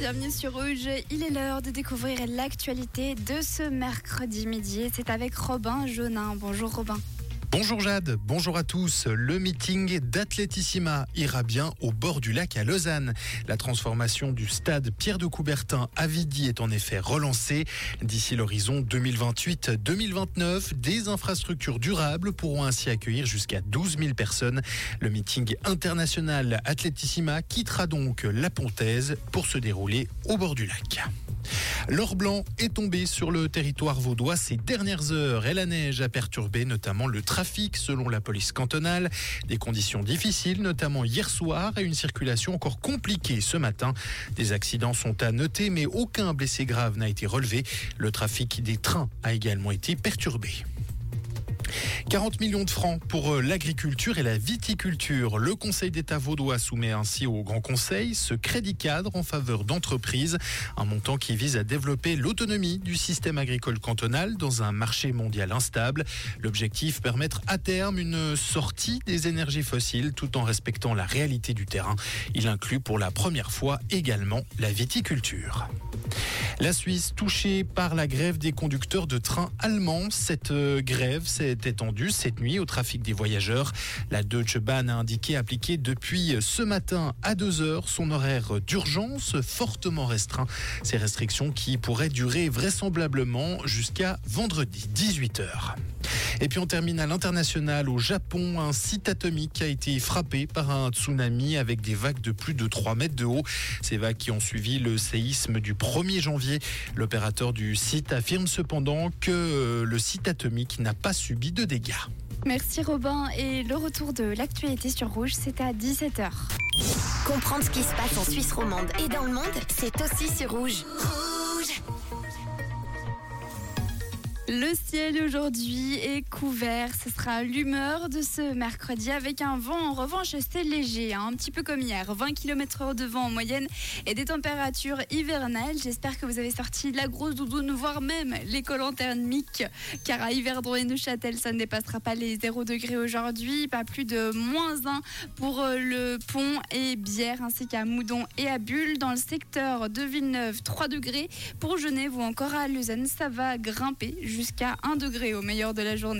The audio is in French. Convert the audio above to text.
Bienvenue sur Rouge. Il est l'heure de découvrir l'actualité de ce mercredi midi. C'est avec Robin Jonin. Bonjour Robin. Bonjour Jade, bonjour à tous. Le meeting d'Athletissima ira bien au bord du lac à Lausanne. La transformation du stade Pierre de Coubertin à Vidi est en effet relancée. D'ici l'horizon 2028-2029, des infrastructures durables pourront ainsi accueillir jusqu'à 12 000 personnes. Le meeting international Athletissima quittera donc la Pontaise pour se dérouler au bord du lac. L'or blanc est tombé sur le territoire vaudois ces dernières heures et la neige a perturbé notamment le trafic selon la police cantonale. Des conditions difficiles, notamment hier soir, et une circulation encore compliquée ce matin. Des accidents sont à noter, mais aucun blessé grave n'a été relevé. Le trafic des trains a également été perturbé. 40 millions de francs pour euh, l'agriculture et la viticulture. Le Conseil d'État vaudois soumet ainsi au Grand Conseil ce crédit cadre en faveur d'entreprises, un montant qui vise à développer l'autonomie du système agricole cantonal dans un marché mondial instable. L'objectif, permettre à terme une sortie des énergies fossiles tout en respectant la réalité du terrain. Il inclut pour la première fois également la viticulture. La Suisse touchée par la grève des conducteurs de trains allemands. Cette euh, grève s'est étendue cette nuit au trafic des voyageurs. La Deutsche Bahn a indiqué appliquer depuis ce matin à 2 heures son horaire d'urgence fortement restreint. Ces restrictions qui pourraient durer vraisemblablement jusqu'à vendredi 18 heures. Et puis on termine à l'international au Japon. Un site atomique a été frappé par un tsunami avec des vagues de plus de 3 mètres de haut. Ces vagues qui ont suivi le séisme du 1er janvier. L'opérateur du site affirme cependant que euh, le site atomique n'a pas subi de dégâts. Merci Robin. Et le retour de l'actualité sur Rouge, c'est à 17h. Comprendre ce qui se passe en Suisse romande et dans le monde, c'est aussi sur Rouge. Le ciel aujourd'hui est couvert. Ce sera l'humeur de ce mercredi avec un vent en revanche assez léger, hein, un petit peu comme hier. 20 km h de vent en moyenne et des températures hivernales. J'espère que vous avez sorti la grosse doudoune, voire même les collants thermiques. Car à Yverdon et Neuchâtel, ça ne dépassera pas les 0 degrés aujourd'hui. Pas plus de moins 1 pour euh, le pont et Bière ainsi qu'à Moudon et à Bulle. Dans le secteur de Villeneuve, 3 degrés. Pour Genève ou encore à Lausanne, ça va grimper jusqu'à 1 degré au meilleur de la journée.